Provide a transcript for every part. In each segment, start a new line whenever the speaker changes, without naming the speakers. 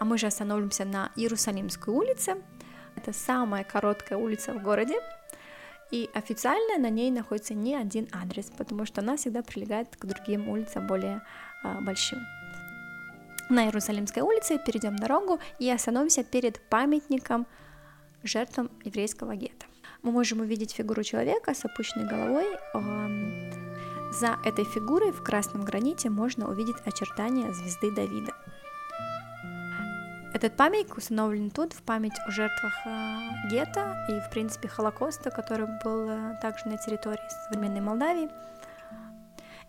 А мы же остановимся на Иерусалимской улице. Это самая короткая улица в городе, и официально на ней находится не один адрес, потому что она всегда прилегает к другим улицам более а, большим. На Иерусалимской улице перейдем дорогу и остановимся перед памятником жертвам еврейского гетто. Мы можем увидеть фигуру человека с опущенной головой. За этой фигурой в красном граните можно увидеть очертания звезды Давида. Этот памятник установлен тут в память о жертвах э, гетто и, в принципе, Холокоста, который был э, также на территории современной Молдавии.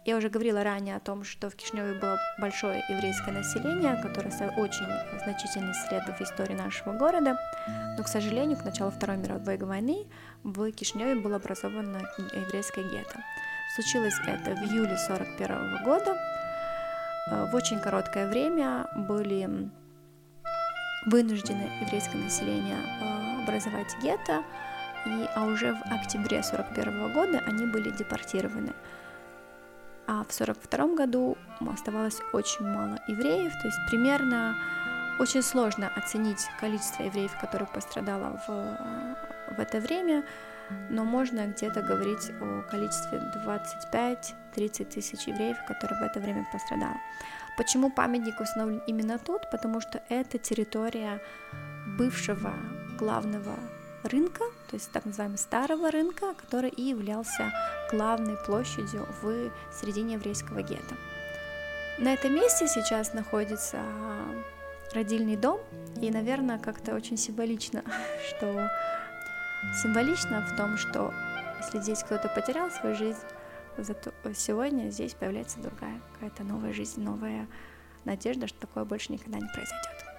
Я уже говорила ранее о том, что в Кишневе было большое еврейское население, которое очень значительный след в истории нашего города, но, к сожалению, к началу Второй мировой войны в Кишневе было образовано еврейское гетто. Случилось это в июле 1941 года. Э, в очень короткое время были вынуждены еврейское население э, образовать гетто, и, а уже в октябре 1941 года они были депортированы. А в 1942 году оставалось очень мало евреев, то есть примерно очень сложно оценить количество евреев, которое пострадало в, в это время, но можно где-то говорить о количестве 25-30 тысяч евреев, которые в это время пострадало. Почему памятник установлен именно тут? Потому что это территория бывшего главного рынка, то есть так называемого старого рынка, который и являлся главной площадью в середине еврейского гетто. На этом месте сейчас находится родильный дом, и, наверное, как-то очень символично, что символично в том, что если здесь кто-то потерял свою жизнь, Зато сегодня здесь появляется другая какая-то новая жизнь, новая надежда, что такое больше никогда не произойдет.